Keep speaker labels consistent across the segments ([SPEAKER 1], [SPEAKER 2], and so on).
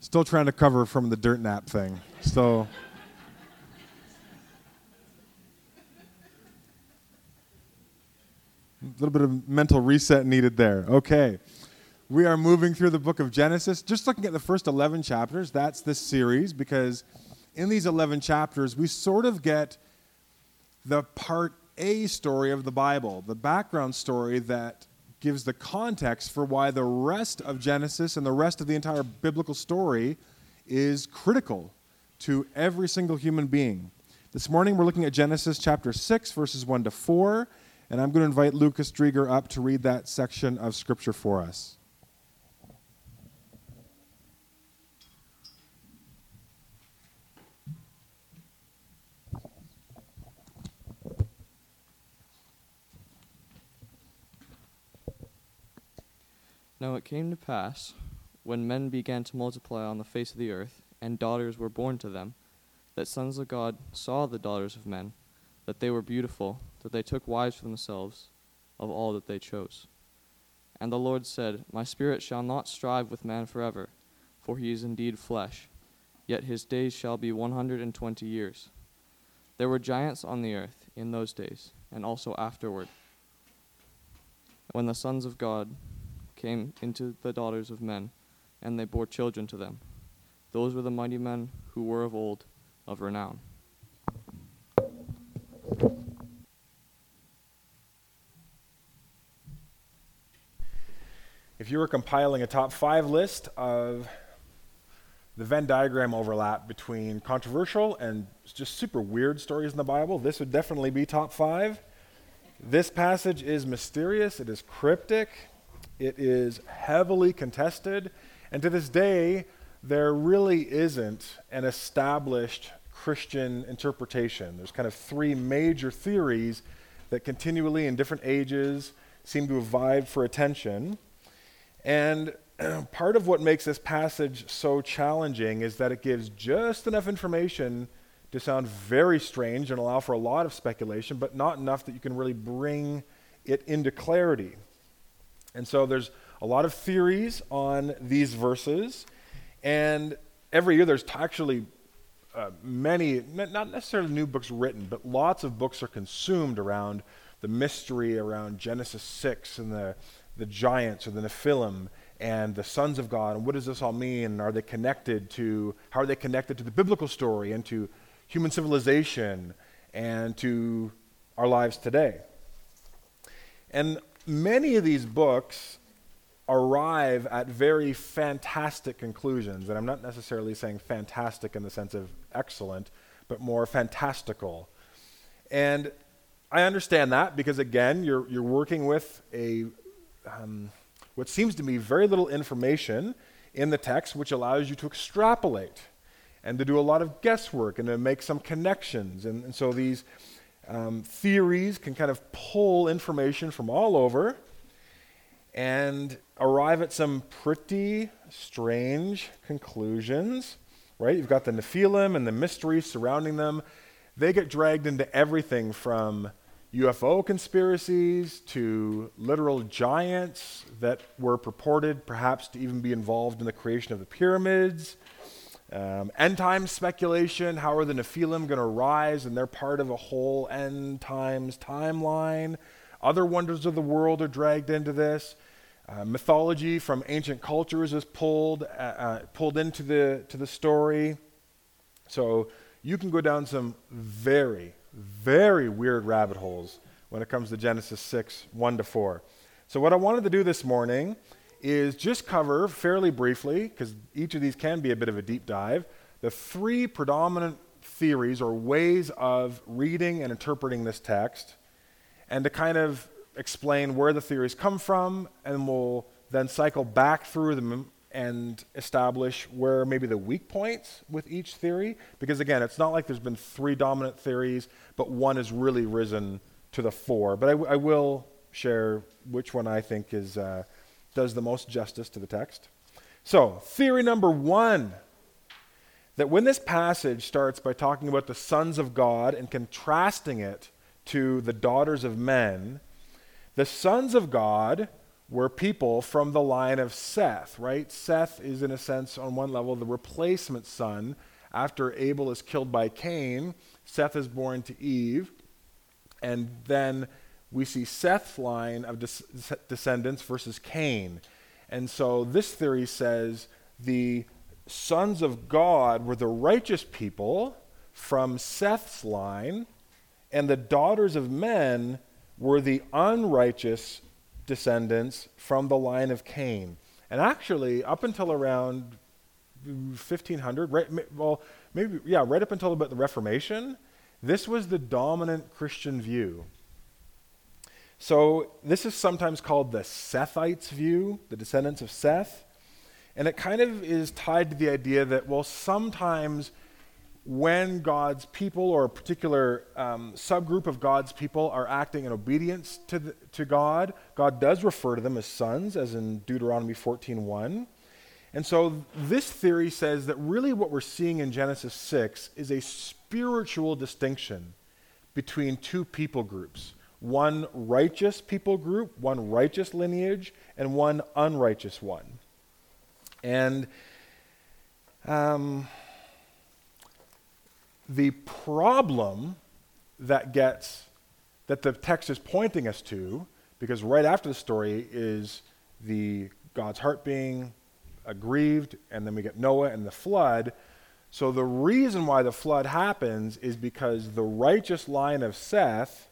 [SPEAKER 1] Still trying to cover from the dirt nap thing. So. A little bit of mental reset needed there. Okay. We are moving through the book of Genesis, just looking at the first 11 chapters. That's this series because in these 11 chapters, we sort of get the part A story of the Bible, the background story that gives the context for why the rest of Genesis and the rest of the entire biblical story is critical to every single human being. This morning we're looking at Genesis chapter 6, verses 1 to 4, and I'm going to invite Lucas Drieger up to read that section of Scripture for us.
[SPEAKER 2] Now it came to pass, when men began to multiply on the face of the earth, and daughters were born to them, that sons of God saw the daughters of men, that they were beautiful, that they took wives for themselves of all that they chose. And the Lord said, My spirit shall not strive with man forever, for he is indeed flesh, yet his days shall be one hundred and twenty years. There were giants on the earth in those days, and also afterward, when the sons of God came into the daughters of men, and they bore children to them. Those were the mighty men who were of old, of renown.
[SPEAKER 1] If you were compiling a top five list of the Venn diagram overlap between controversial and just super weird stories in the Bible, this would definitely be top five. This passage is mysterious, it is cryptic, it is heavily contested, and to this day, there really isn't an established Christian interpretation. There's kind of three major theories that continually, in different ages, seem to have vied for attention. And part of what makes this passage so challenging is that it gives just enough information to sound very strange and allow for a lot of speculation, but not enough that you can really bring it into clarity. And so there's a lot of theories on these verses, and every year there's actually uh, many, not necessarily new books written, but lots of books are consumed around the mystery around Genesis 6 and the, the giants or the Nephilim and the sons of God. And what does this all mean? And are they connected to, how are they connected to the biblical story and to human civilization and to our lives today? And many of these books arrive at very fantastic conclusions. And I'm not necessarily saying fantastic in the sense of excellent, but more fantastical. And I understand that because, again, you're, you're working with a, um, what seems to be very little information in the text, which allows you to extrapolate and to do a lot of guesswork and to make some connections. And, and so these um, theories can kind of pull information from all over and arrive at some pretty strange conclusions, right? You've got the Nephilim and the mysteries surrounding them. They get dragged into everything from UFO conspiracies to literal giants that were purported perhaps to even be involved in the creation of the pyramids um, end times speculation how are the Nephilim going to rise and they're part of a whole end times timeline? Other wonders of the world are dragged into this. Uh, mythology from ancient cultures is pulled, uh, uh, pulled into the, to the story. So you can go down some very, very weird rabbit holes when it comes to Genesis 6 1 to 4. So, what I wanted to do this morning is just cover fairly briefly, because each of these can be a bit of a deep dive, the three predominant theories or ways of reading and interpreting this text, and to kind of explain where the theories come from, and we'll then cycle back through them and establish where maybe the weak points with each theory. Because again, it's not like there's been three dominant theories, but one has really risen to the fore. But I, w- I will share which one I think is. Uh, does the most justice to the text. So, theory number one that when this passage starts by talking about the sons of God and contrasting it to the daughters of men, the sons of God were people from the line of Seth, right? Seth is, in a sense, on one level, the replacement son. After Abel is killed by Cain, Seth is born to Eve. And then we see Seth's line of des- descendants versus Cain. And so this theory says the sons of God were the righteous people from Seth's line, and the daughters of men were the unrighteous descendants from the line of Cain. And actually, up until around 1500, right, well, maybe, yeah, right up until about the Reformation, this was the dominant Christian view. So, this is sometimes called the Sethites' view, the descendants of Seth. And it kind of is tied to the idea that, well, sometimes when God's people or a particular um, subgroup of God's people are acting in obedience to, the, to God, God does refer to them as sons, as in Deuteronomy 14.1. And so this theory says that really what we're seeing in Genesis 6 is a spiritual distinction between two people groups one righteous people group, one righteous lineage, and one unrighteous one. And um, the problem that gets that the text is pointing us to, because right after the story is the God's heart being aggrieved, and then we get Noah and the flood. So the reason why the flood happens is because the righteous line of Seth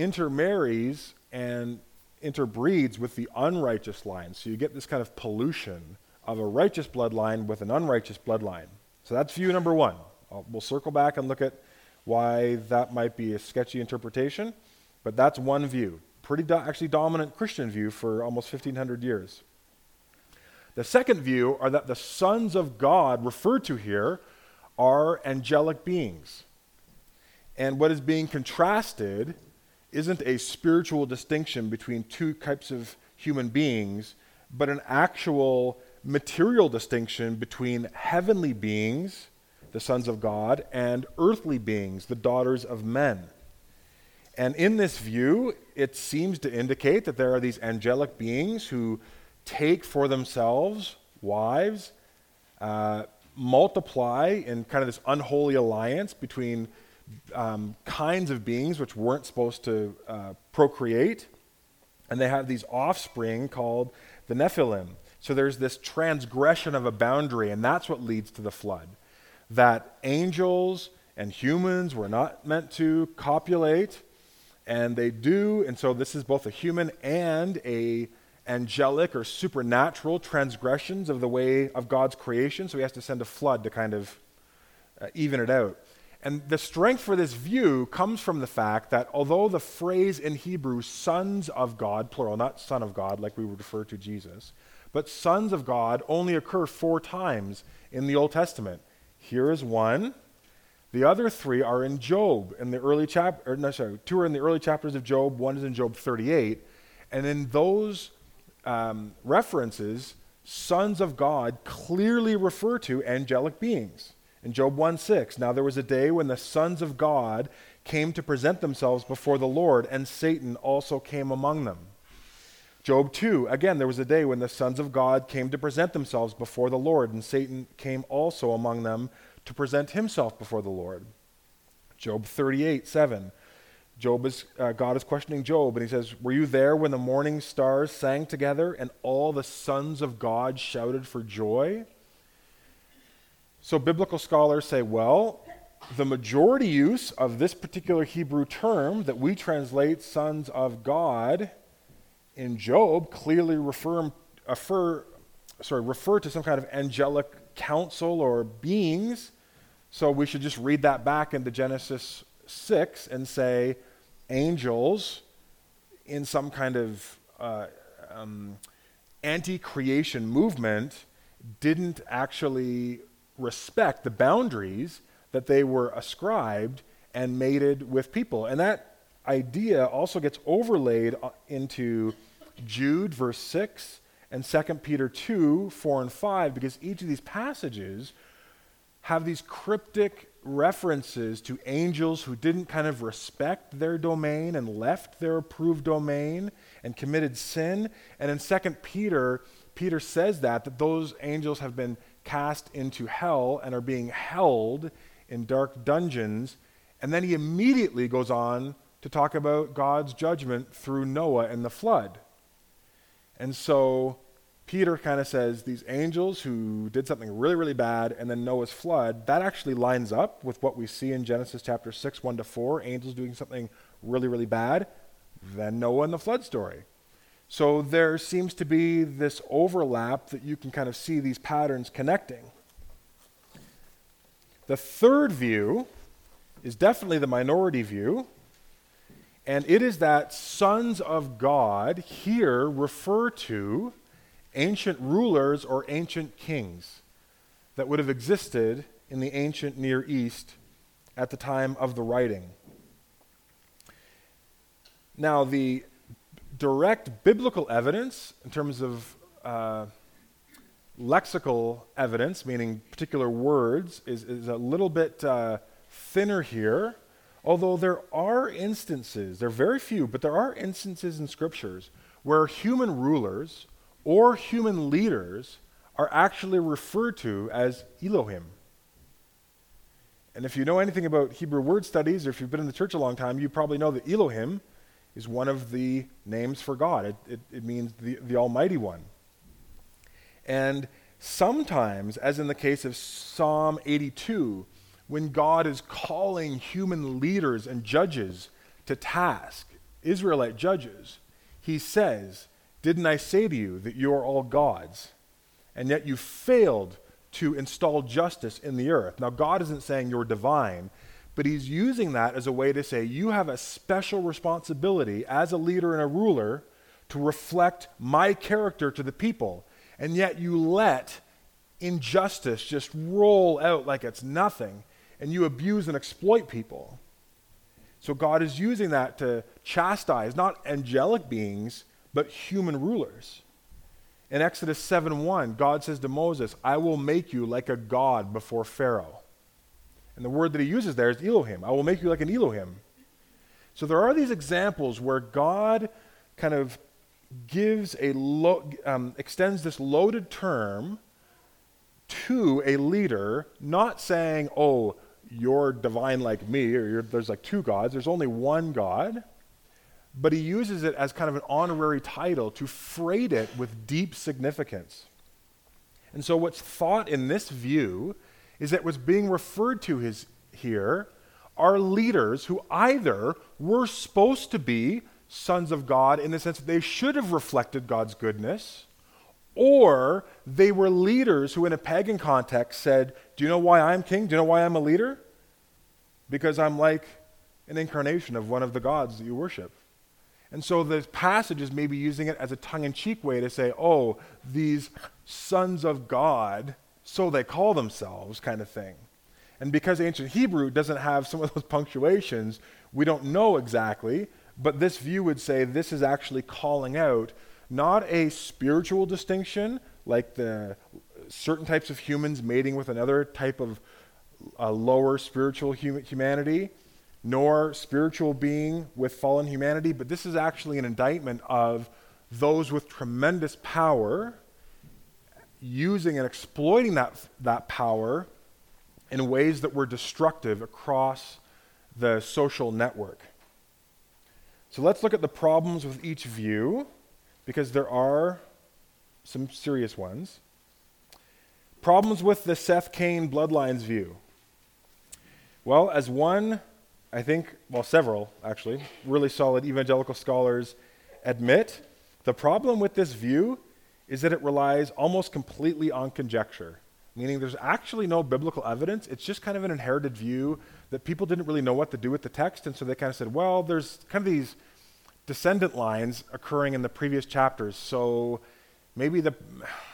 [SPEAKER 1] intermarries and interbreeds with the unrighteous line. So you get this kind of pollution of a righteous bloodline with an unrighteous bloodline. So that's view number one. I'll, we'll circle back and look at why that might be a sketchy interpretation, but that's one view. Pretty do- actually dominant Christian view for almost 1500 years. The second view are that the sons of God referred to here are angelic beings. And what is being contrasted isn't a spiritual distinction between two types of human beings, but an actual material distinction between heavenly beings, the sons of God, and earthly beings, the daughters of men. And in this view, it seems to indicate that there are these angelic beings who take for themselves wives, uh, multiply in kind of this unholy alliance between um, kinds of beings which weren't supposed to uh, procreate, and they have these offspring called the Nephilim. So there's this transgression of a boundary, and that's what leads to the flood. That angels and humans were not meant to copulate, and they do, and so this is both a human and a angelic or supernatural transgressions of the way of God's creation. So he has to send a flood to kind of uh, even it out. And the strength for this view comes from the fact that although the phrase in Hebrew, sons of God, plural, not son of God, like we would refer to Jesus, but sons of God only occur four times in the Old Testament. Here is one. The other three are in Job in the early chapter, no, sorry, two are in the early chapters of Job, one is in Job 38. And in those um, references, sons of God clearly refer to angelic beings. In Job 1 6, now there was a day when the sons of God came to present themselves before the Lord, and Satan also came among them. Job 2, again, there was a day when the sons of God came to present themselves before the Lord, and Satan came also among them to present himself before the Lord. Job 38 7, Job is, uh, God is questioning Job, and he says, Were you there when the morning stars sang together and all the sons of God shouted for joy? So biblical scholars say, well, the majority use of this particular Hebrew term that we translate sons of God in Job clearly refer, refer, sorry, refer to some kind of angelic council or beings. So we should just read that back into Genesis 6 and say angels in some kind of uh, um, anti creation movement didn't actually respect the boundaries that they were ascribed and mated with people. And that idea also gets overlaid uh, into Jude, verse 6, and 2 Peter 2, 4, and 5, because each of these passages have these cryptic references to angels who didn't kind of respect their domain and left their approved domain and committed sin. And in 2 Peter, Peter says that, that those angels have been cast into hell and are being held in dark dungeons. And then he immediately goes on to talk about God's judgment through Noah and the flood. And so Peter kind of says these angels who did something really, really bad and then Noah's flood, that actually lines up with what we see in Genesis chapter 6, 1 to 4, angels doing something really, really bad, then Noah and the flood story. So there seems to be this overlap that you can kind of see these patterns connecting. The third view is definitely the minority view, and it is that sons of God here refer to ancient rulers or ancient kings that would have existed in the ancient Near East at the time of the writing. Now, the direct biblical evidence in terms of uh, lexical evidence, meaning particular words, is, is a little bit uh, thinner here. Although there are instances, there are very few, but there are instances in scriptures where human rulers or human leaders are actually referred to as Elohim. And if you know anything about Hebrew word studies, or if you've been in the church a long time, you probably know that Elohim is one of the names for God. It, it, it means the, the Almighty One. And sometimes, as in the case of Psalm 82, when God is calling human leaders and judges to task, Israelite judges, he says, Didn't I say to you that you are all gods? And yet you failed to install justice in the earth. Now, God isn't saying you're divine, but he's using that as a way to say you have a special responsibility as a leader and a ruler to reflect my character to the people. And yet you let injustice just roll out like it's nothing, and you abuse and exploit people. So God is using that to chastise not angelic beings, but human rulers. In Exodus 7 1, God says to Moses, I will make you like a God before Pharaoh. And the word that he uses there is Elohim. I will make you like an Elohim. So there are these examples where God kind of gives a lo- um, extends this loaded term to a leader, not saying, "Oh, you're divine like me," or there's like two gods. There's only one God, but he uses it as kind of an honorary title to freight it with deep significance. And so, what's thought in this view is that what's being referred to his, here are leaders who either were supposed to be sons of God in the sense that they should have reflected God's goodness, or they were leaders who, in a pagan context, said, Do you know why I'm king? Do you know why I'm a leader? Because I'm like an incarnation of one of the gods that you worship. And so the passage is maybe using it as a tongue in cheek way to say, oh, these sons of God so they call themselves, kind of thing. And because ancient Hebrew doesn't have some of those punctuations, we don't know exactly, but this view would say this is actually calling out not a spiritual distinction, like the certain types of humans mating with another type of lower spiritual hum- humanity, nor spiritual being with fallen humanity, but this is actually an indictment of those with tremendous power using and exploiting that, that power in ways that were destructive across the social network. So let's look at the problems with each view, because there are some serious ones. Problems with the Seth Cain bloodlines view. Well, as one, I think, well, several actually, really solid evangelical scholars admit, the problem with this view is that it relies almost completely on conjecture, meaning there's actually no biblical evidence. It's just kind of an inherited view that people didn't really know what to do with the text, and so they kind of said, well, there's kind of these descendant lines occurring in the previous chapters, so maybe the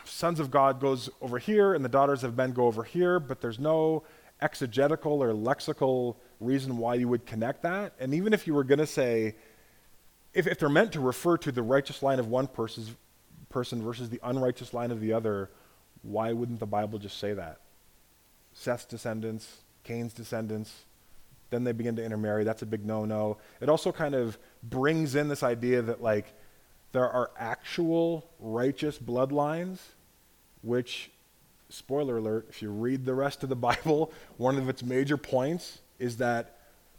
[SPEAKER 1] sons of God goes over here and the daughters of men go over here, but there's no exegetical or lexical reason why you would connect that. And even if you were going to say, if, if they're meant to refer to the righteous line of one person's person versus the unrighteous line of the other, why wouldn't the Bible just say that? Seth's descendants, Cain's descendants. Then they begin to intermarry. That's a big no no. It also kind of brings in this idea that, like, there are actual righteous bloodlines, which, spoiler alert, if you read the rest of the Bible, one of its major points is that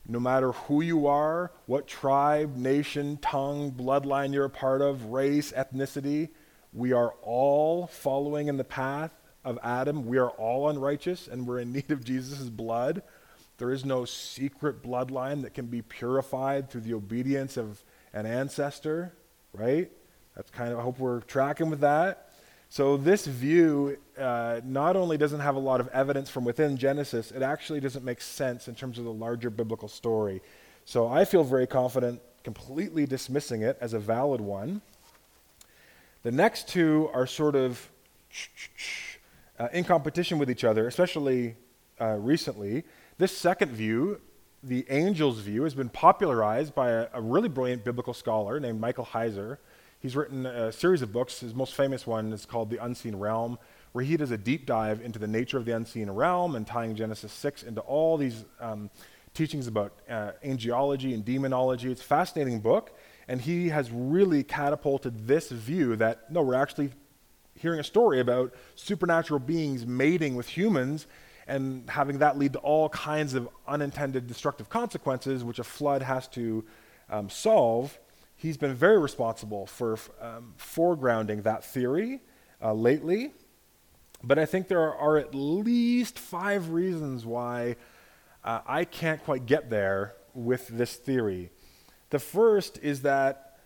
[SPEAKER 1] no matter who you are, what tribe, nation, tongue, bloodline you're a part of, race, ethnicity, we are all following in the path of Adam. We are all unrighteous and we're in need of Jesus' blood. There is no secret bloodline that can be purified through the obedience of an ancestor, right? That's kind of, I hope we're tracking with that. So, this view uh, not only doesn't have a lot of evidence from within Genesis, it actually doesn't make sense in terms of the larger biblical story. So, I feel very confident completely dismissing it as a valid one. The next two are sort of uh, in competition with each other, especially uh, recently. This second view, the angel's view, has been popularized by a, a really brilliant biblical scholar named Michael Heiser. He's written a series of books. His most famous one is called The Unseen Realm, where he does a deep dive into the nature of the unseen realm and tying Genesis 6 into all these um, teachings about uh, angelology and demonology. It's a fascinating book, and he has really catapulted this view that no, we're actually hearing a story about supernatural beings mating with humans and having that lead to all kinds of unintended destructive consequences, which a flood has to um, solve, he's been very responsible for um, foregrounding that theory uh, lately. But I think there are, are, at least five reasons why uh, I can't quite get there with this theory. The first is that,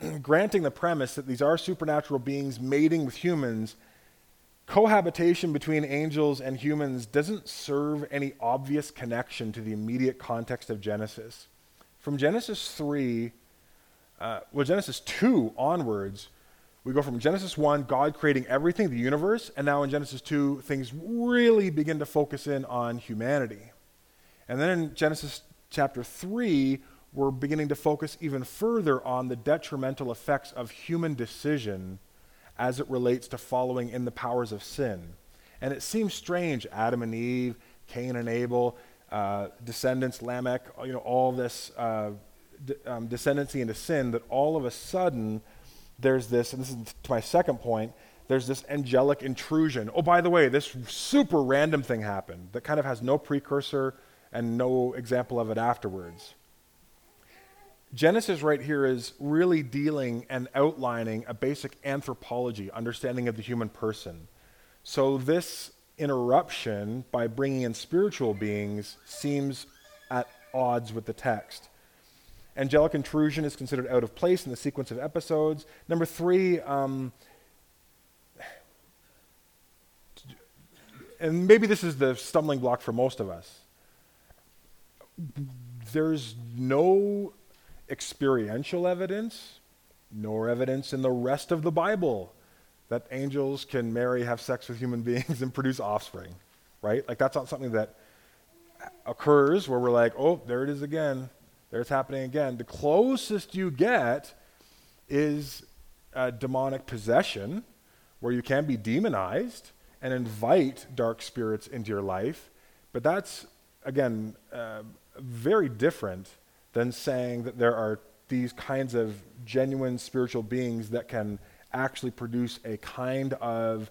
[SPEAKER 1] granting the premise that these are supernatural beings mating with humans, cohabitation between angels and humans doesn't serve any obvious connection to the immediate context of Genesis. From Genesis 3, uh, well, Genesis 2 onwards, we go from Genesis 1, God creating everything, the universe, and now in Genesis 2, things really begin to focus in on humanity. And then in Genesis chapter 3, we're beginning to focus even further on the detrimental effects of human decision as it relates to following in the powers of sin. And it seems strange, Adam and Eve, Cain and Abel, uh, descendants, Lamech, you know, all this uh, d- um, descendancy into sin, that all of a sudden there's this, and this is to my second point, there's this angelic intrusion. Oh, by the way, this super random thing happened that kind of has no precursor and no example of it afterwards. Genesis, right here, is really dealing and outlining a basic anthropology, understanding of the human person. So, this interruption by bringing in spiritual beings seems at odds with the text. Angelic intrusion is considered out of place in the sequence of episodes. Number three, um, and maybe this is the stumbling block for most of us. There's no experiential evidence nor evidence in the rest of the Bible that angels can marry, have sex with human beings, and produce offspring, right? Like, that's not something that occurs where we're like, oh, there it is again. There it's happening again. The closest you get is demonic possession, where you can be demonized and invite dark spirits into your life. But that's, again, uh, very different than saying that there are these kinds of genuine spiritual beings that can actually produce a kind of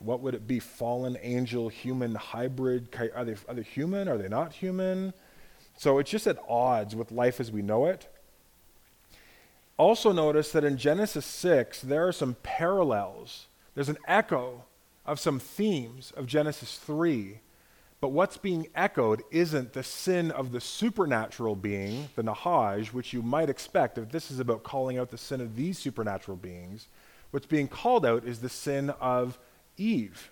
[SPEAKER 1] what would it be fallen angel human hybrid are they, are they human? Are they not human? So it's just at odds with life as we know it. Also notice that in genesis 6 there are some parallels. There's an echo of some themes of genesis 3 but what's being echoed isn't the sin of the supernatural being, the Nachash, which you might expect if this is about calling out the sin of these supernatural beings. What's being called out is the sin of Eve.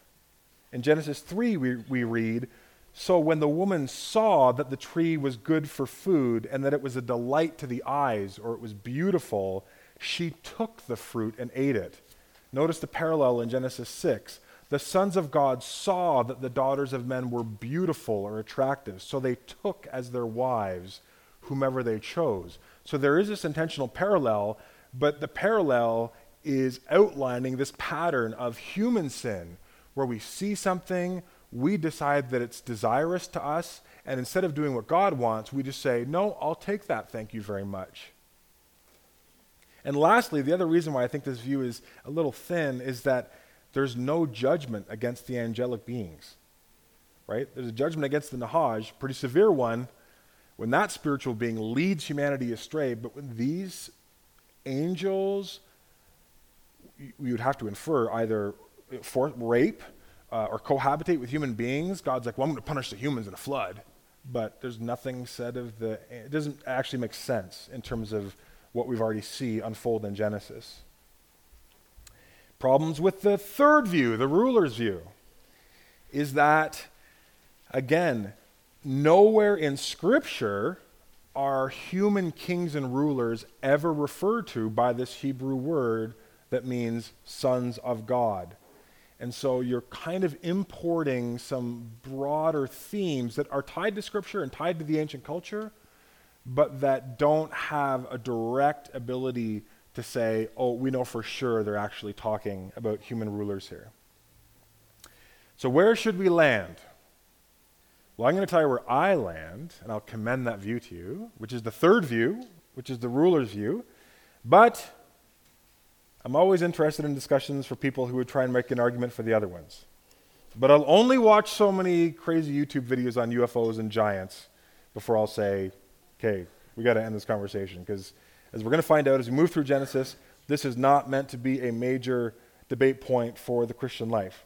[SPEAKER 1] In Genesis 3, we, we read So when the woman saw that the tree was good for food and that it was a delight to the eyes, or it was beautiful, she took the fruit and ate it. Notice the parallel in Genesis 6 the sons of God saw that the daughters of men were beautiful or attractive, so they took as their wives whomever they chose. So there is this intentional parallel, but the parallel is outlining this pattern of human sin where we see something, we decide that it's desirous to us, and instead of doing what God wants, we just say, No, I'll take that, thank you very much. And lastly, the other reason why I think this view is a little thin is that there's no judgment against the angelic beings. Right? There's a judgment against the Nachash, pretty severe one, when that spiritual being leads humanity astray. But when these angels, we would have to infer either for rape uh, or cohabitate with human beings, God's like, well, I'm going to punish the humans in a flood. But there's nothing said of the, it doesn't actually make sense in terms of what we've already see unfold in Genesis. Problems with the third view, the ruler's view, is that, again, nowhere in Scripture are human kings and rulers ever referred to by this Hebrew word that means sons of God. And so you're kind of importing some broader themes that are tied to Scripture and tied to the ancient culture, but that don't have a direct ability to say, oh, we know for sure they're actually talking about human rulers here. So, where should we land? Well, I'm going to tell you where I land, and I'll commend that view to you, which is the third view, which is the ruler's view. But I'm always interested in discussions for people who would try and make an argument for the other ones. But I'll only watch so many crazy YouTube videos on UFOs and giants before I'll say, okay, we got to end this conversation. Because as we're going to find out as we move through Genesis, this is not meant to be a major debate point for the Christian life.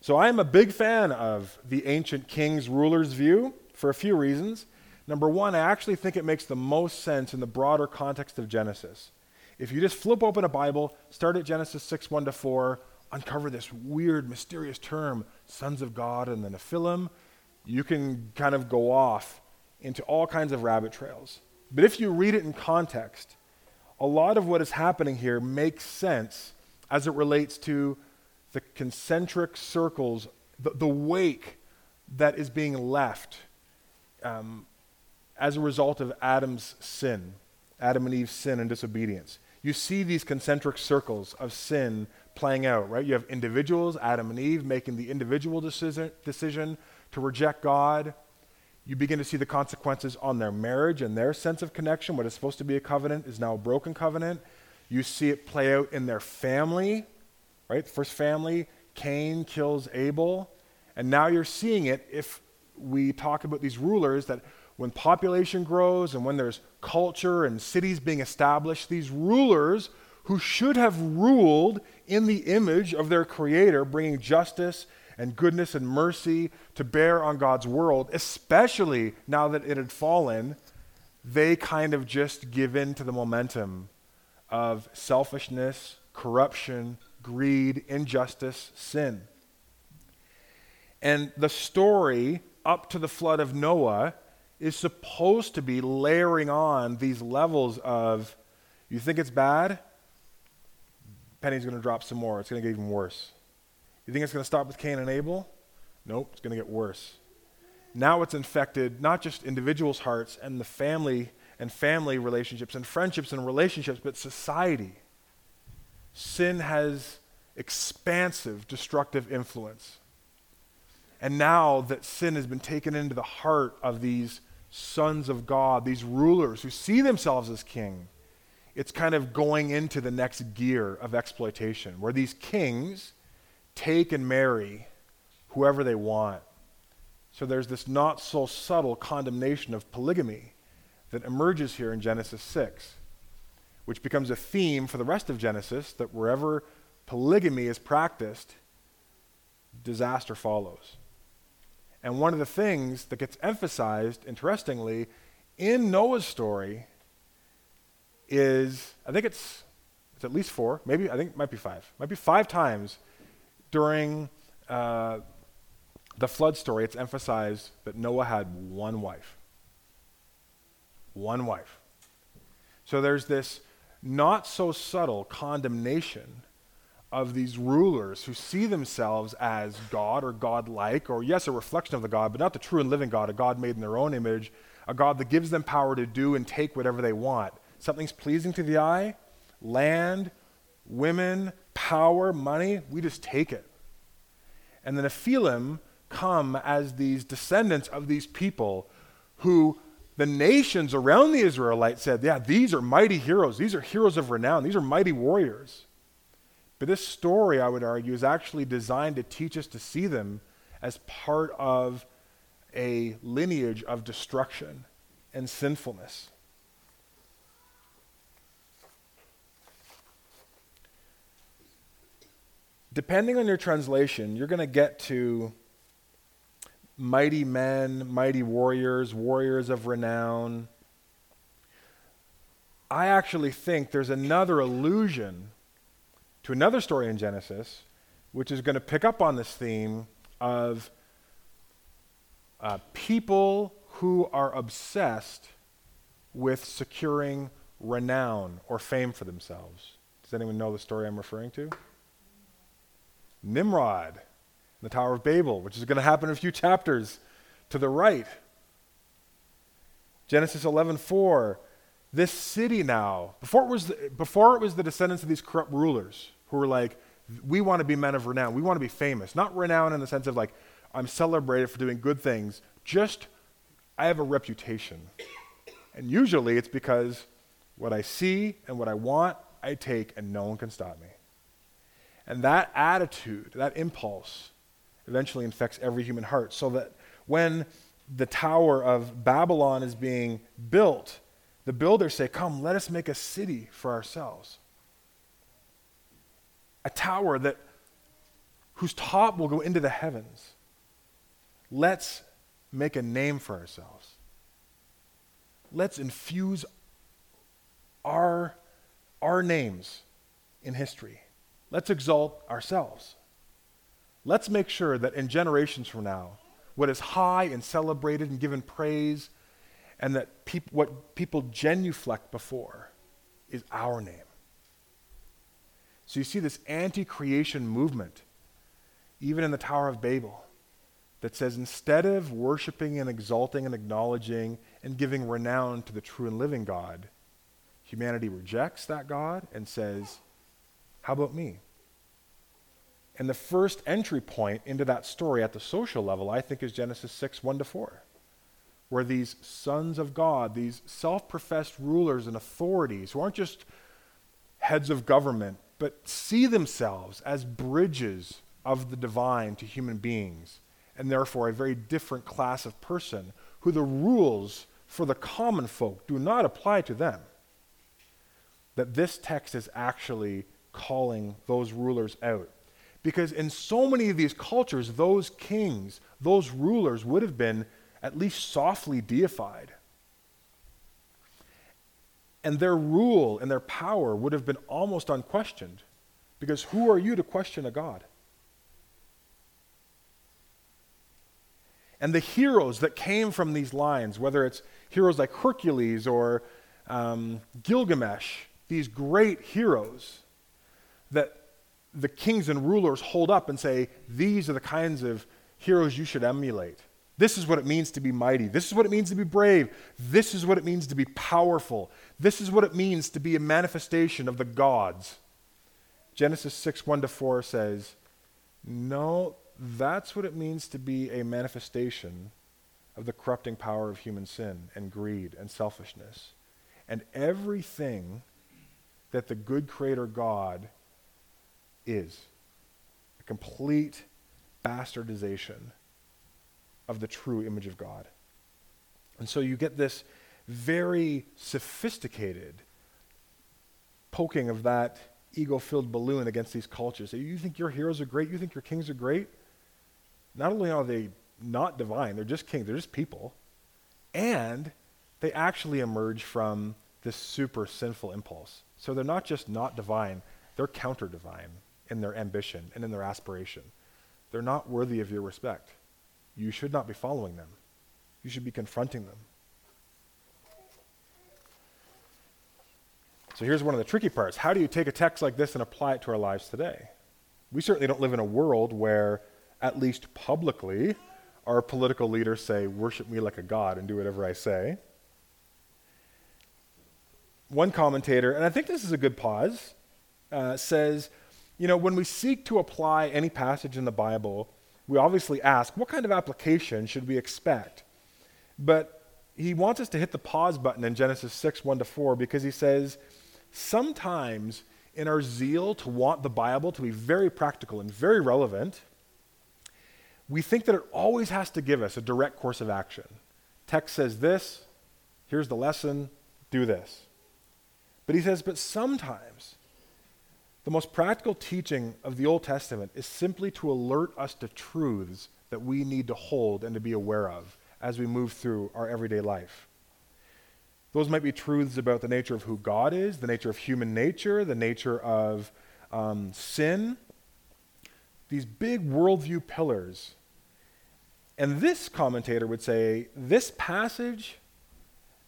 [SPEAKER 1] So I am a big fan of the ancient kings, rulers view for a few reasons. Number one, I actually think it makes the most sense in the broader context of Genesis. If you just flip open a Bible, start at Genesis 6 1 to 4, uncover this weird, mysterious term, sons of God and the Nephilim, you can kind of go off into all kinds of rabbit trails. But if you read it in context, a lot of what is happening here makes sense as it relates to the concentric circles, the, the wake that is being left um, as a result of Adam's sin, Adam and Eve's sin and disobedience. You see these concentric circles of sin playing out, right? You have individuals, Adam and Eve, making the individual decision, decision to reject God. You begin to see the consequences on their marriage and their sense of connection. What is supposed to be a covenant is now a broken covenant. You see it play out in their family, right? The first family, Cain kills Abel. And now you're seeing it if we talk about these rulers that when population grows and when there's culture and cities being established, these rulers who should have ruled in the image of their creator, bringing justice and goodness and mercy to bear on God's world, especially now that it had fallen, they kind of just give in to the momentum of selfishness, corruption, greed, injustice, sin. And the story up to the flood of Noah is supposed to be layering on these levels of you think it's bad? Penny's going to drop some more. It's going to get even worse. You think it's going to stop with Cain and Abel? Nope, it's going to get worse. Now it's infected not just individuals' hearts and the family and family relationships and friendships and relationships, but society. Sin has expansive destructive influence. And now that sin has been taken into the heart of these sons of God, these rulers who see themselves as king, it's kind of going into the next gear of exploitation, where these kings take and marry whoever they want. So there's this not so subtle condemnation of polygamy that emerges here in Genesis 6, which becomes a theme for the rest of Genesis that wherever polygamy is practiced, disaster follows. And one of the things that gets emphasized, interestingly, in Noah's story is I think it's, it's at least four, maybe, I think it might be five, might be five times during uh, the flood story, it's emphasized that Noah had one wife. One wife. So there's this not so subtle condemnation of these rulers who see themselves as God or God-like, or yes, a reflection of the God, but not the true and living God, a God made in their own image, a God that gives them power to do and take whatever they want. Something's pleasing to the eye, land, women, power, money, we just take it. And the Nephilim come as these descendants of these people who the nations around the Israelites said, Yeah, these are mighty heroes. These are heroes of renown. These are mighty warriors. But this story, I would argue, is actually designed to teach us to see them as part of a lineage of destruction and sinfulness. Depending on your translation, you're going to get to mighty men, mighty warriors, warriors of renown. I actually think there's another allusion to another story in Genesis, which is going to pick up on this theme of uh, people who are obsessed with securing renown or fame for themselves. Does anyone know the story I'm referring to? Nimrod the Tower of Babel, which is going to happen in a few chapters to the right. Genesis 11:4 this city now before it was the, before it was the descendants of these corrupt rulers who were like we want to be men of renown we want to be famous. Not renown in the sense of like i'm celebrated for doing good things just i have a reputation. And usually it's because what i see and what i want i take and no one can stop me and that attitude that impulse eventually infects every human heart. So that when the Tower of Babylon is being built, the builders say, Come, let us make a city for ourselves. A tower that whose top will go into the heavens. Let's make a name for ourselves. Let's infuse our, our names in history. Let's exalt ourselves. Let's make sure that in generations from now, what is high and celebrated and given praise, and that peop- what people genuflect before is our name. So you see this anti creation movement, even in the Tower of Babel, that says instead of worshiping and exalting and acknowledging and giving renown to the true and living God, humanity rejects that God and says, How about me? And the first entry point into that story at the social level, I think, is Genesis 6 1 to 4, where these sons of God, these self professed rulers and authorities, who aren't just heads of government, but see themselves as bridges of the divine to human beings, and therefore a very different class of person, who the rules for the common folk do not apply to them. That this text is actually calling those rulers out because in so many of these cultures, those kings, those rulers would have been at least softly deified. And their rule and their power would have been almost unquestioned. Because who are you to question a God? And the heroes that came from these lines, whether it's heroes like Hercules or um, Gilgamesh, these great heroes that the kings and rulers hold up and say, These are the kinds of heroes you should emulate. This is what it means to be mighty. This is what it means to be brave. This is what it means to be powerful. This is what it means to be a manifestation of the gods. Genesis 6 1 to 4 says, No, that's what it means to be a manifestation of the corrupting power of human sin and greed and selfishness. And everything that the good Creator God is a complete bastardization of the true image of God. And so you get this very sophisticated poking of that ego filled balloon against these cultures. You think your heroes are great? You think your kings are great? Not only are they not divine, they're just kings, they're just people. And they actually emerge from this super sinful impulse. So they're not just not divine, they're counter divine in their ambition and in their aspiration. They're not worthy of your respect. You should not be following them. You should be confronting them. So here's one of the tricky parts. How do you take a text like this and apply it to our lives today? We certainly don't live in a world where, at least publicly, our political leaders say, Worship me like a god and do whatever I say. One commentator, and I think this is a good pause, uh, says you know, when we seek to apply any passage in the Bible we obviously ask, what kind of application should we expect? But he wants us to hit the pause button in Genesis 6 1 to 4 because he says, sometimes in our zeal to want the Bible to be very practical and very relevant, we think that it always has to give us a direct course of action. Text says this, here's the lesson, do this. But he says, but sometimes the most practical teaching of the Old Testament is simply to alert us to truths that we need to hold and to be aware of as we move through our everyday life. Those might be truths about the nature of who God is, the nature of human nature, the nature of um, sin, these big worldview pillars. And this commentator would say this passage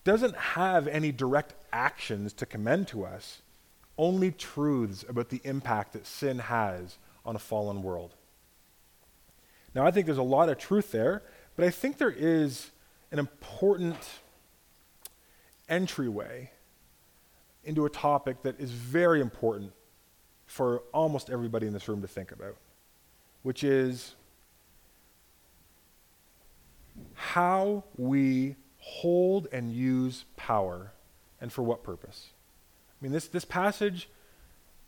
[SPEAKER 1] doesn't have any direct actions to commend to us, only truths about the impact that sin has on a fallen world. Now, I think there's a lot of truth there, but I think there is an important entryway into a topic that is very important for almost everybody in this room to think about, which is how we hold and use power and for what purpose. I mean, this, this passage,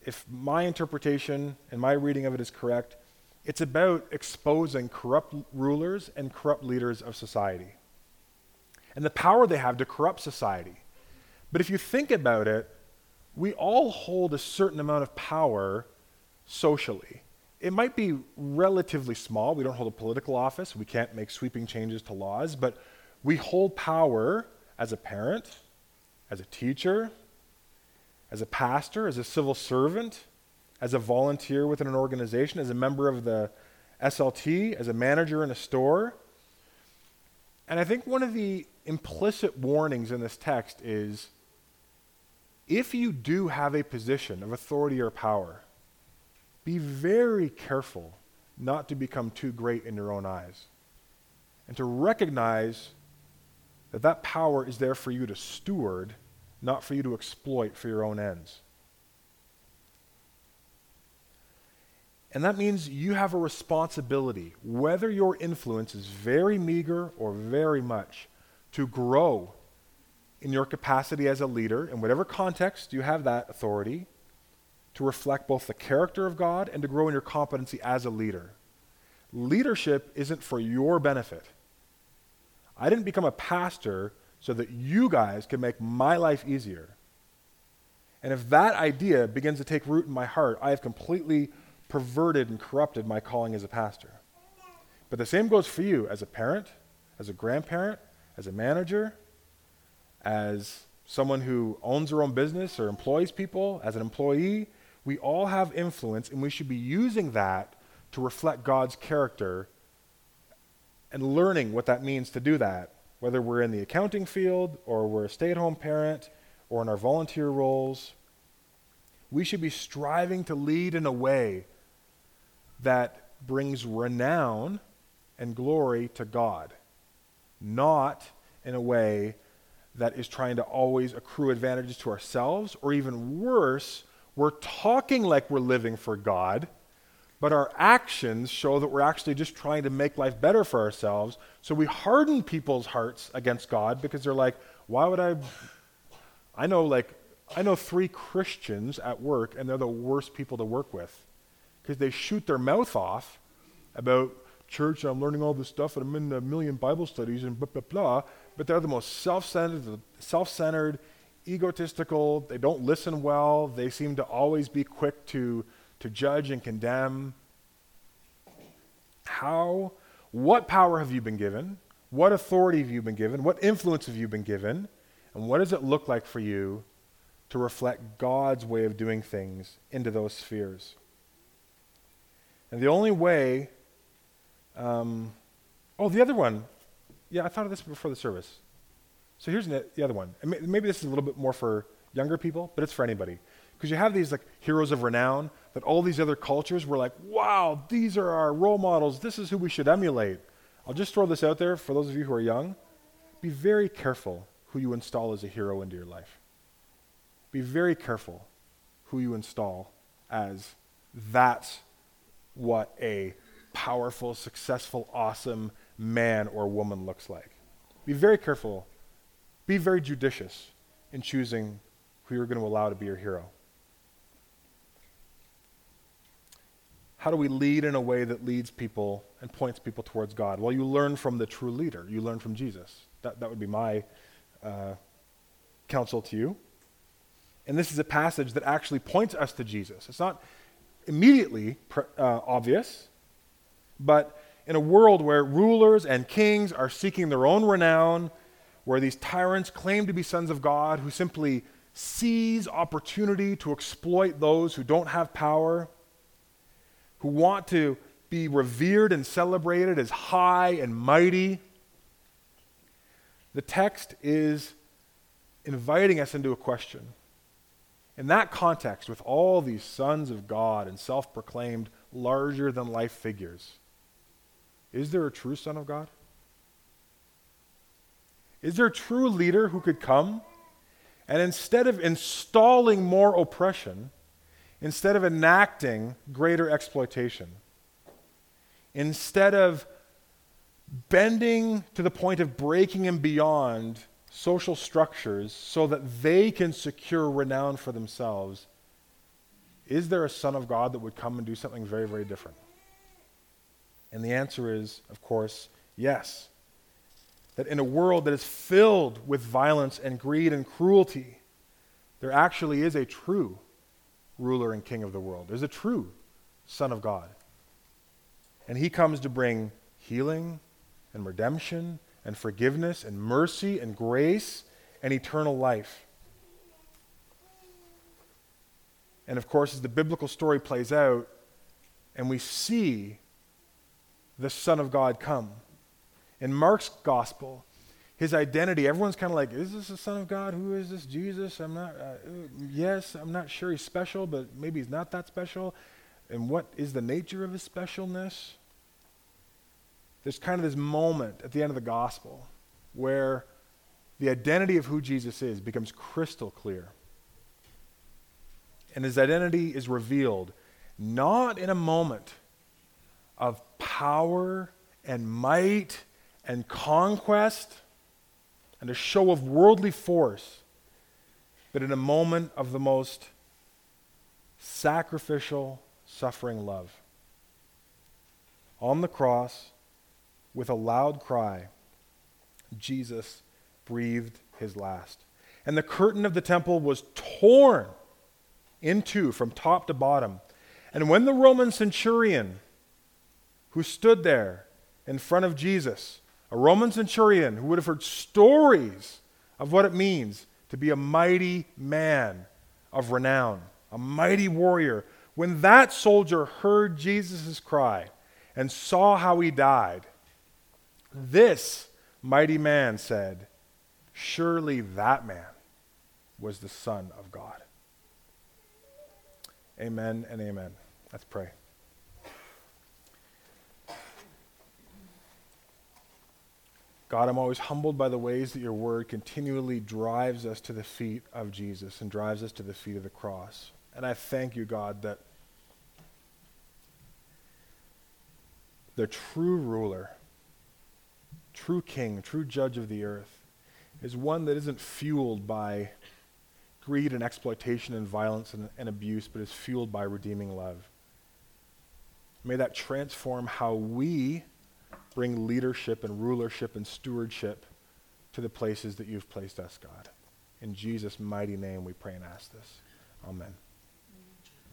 [SPEAKER 1] if my interpretation and my reading of it is correct, it's about exposing corrupt rulers and corrupt leaders of society and the power they have to corrupt society. But if you think about it, we all hold a certain amount of power socially. It might be relatively small. We don't hold a political office. We can't make sweeping changes to laws, but we hold power as a parent, as a teacher, as a pastor, as a civil servant, as a volunteer within an organization, as a member of the SLT, as a manager in a store. And I think one of the implicit warnings in this text is if you do have a position of authority or power, be very careful not to become too great in your own eyes and to recognize that that power is there for you to steward, not for you to exploit for your own ends. And that means you have a responsibility, whether your influence is very meager or very much, to grow in your capacity as a leader, in whatever context you have that authority, to reflect both the character of God and to grow in your competency as a leader. Leadership isn't for your benefit. I didn't become a pastor so that you guys can make my life easier. And if that idea begins to take root in my heart, I have completely perverted and corrupted my calling as a pastor. But the same goes for you as a parent, as a grandparent, as a manager, as someone who owns their own business or employs people, as an employee. We all have influence, and we should be using that to reflect God's character and learning what that means to do that, whether we're in the accounting field or we're a stay at home parent or in our volunteer roles. We should be striving to lead in a way that brings renown and glory to God, not in a way that is trying to always accrue advantages to ourselves, or even worse, we're talking like we're living for God, but our actions show that we're actually just trying to make life better for ourselves. So we harden people's hearts against God because they're like, why would I? I know, like, I know three Christians at work, and they're the worst people to work with because they shoot their mouth off about church, I'm learning all this stuff, and I'm in a million Bible studies, and blah, blah, blah. But they're the most self centered, self centered, egotistical. They don't listen well. They seem to always be quick to, to judge and condemn. How, what power have you been given? What authority have you been given? What influence have you been given? And what does it look like for you to reflect God's way of doing things into those spheres? And the only way, um, oh, the other one. Yeah, I thought of this before the service. So here's the other one. Maybe this is a little bit more for younger people, but it's for anybody. Because you have these like heroes of renown that all these other cultures were like, wow, these are our role models. This is who we should emulate. I'll just throw this out there for those of you who are young. Be very careful who you install as a hero into your life. Be very careful who you install as that's what a powerful, successful, awesome man or woman looks like. Be very careful. Be very judicious in choosing who you're going to allow to be your hero. How do we lead in a way that leads people and points people towards God? Well, you learn from the true leader. You learn from Jesus. That, that would be my uh, counsel to you. And this is a passage that actually points us to Jesus. It's not immediately uh, obvious, but in a world where rulers and kings are seeking their own renown, where these tyrants claim to be sons of God who simply seize opportunity to exploit those who don't have power, who want to be revered and celebrated as high and mighty. The text is inviting us into a question. In that context, with all these sons of God and self proclaimed larger than life figures, is there a true Son of God? Is there a true leader who could come and instead of installing more oppression, instead of enacting greater exploitation, instead of bending to the point of breaking and beyond social structures so that they can secure renown for themselves, is there a Son of God that would come and do something very, very different? And the answer is, of course, yes. That in a world that is filled with violence and greed and cruelty, there actually is a true ruler and king of the world. There's a true Son of God. And he comes to bring healing and redemption and forgiveness and mercy and grace and eternal life. And of course, as the biblical story plays out, and we see the Son of God come. In Mark's gospel, his identity, everyone's kind of like, is this the Son of God? Who is this Jesus? I'm not, uh, yes, I'm not sure he's special, but maybe he's not that special. And what is the nature of his specialness? There's kind of this moment at the end of the gospel where the identity of who Jesus is becomes crystal clear. And his identity is revealed not in a moment of power and might and conquest and a show of worldly force, but in a moment of the most sacrificial, suffering love. On the cross, with a loud cry, Jesus breathed his last. And the curtain of the temple was torn in two from top to bottom. And when the Roman centurion who stood there in front of Jesus, a Roman centurion who would have heard stories of what it means to be a mighty man of renown, a mighty warrior. When that soldier heard Jesus' cry and saw how he died, this mighty man said, Surely that man was the Son of God. Amen and amen. Let's pray. God, I'm always humbled by the ways that your word continually drives us to the feet of Jesus and drives us to the feet of the cross. And I thank you, God, that the true ruler, true king, true judge of the earth, is one that isn't fueled by greed and exploitation and violence and, and abuse, but is fueled by redeeming love. May that transform how we bring leadership and rulership and stewardship to the places that you've placed us, God. In Jesus' mighty name we pray and ask this. Amen.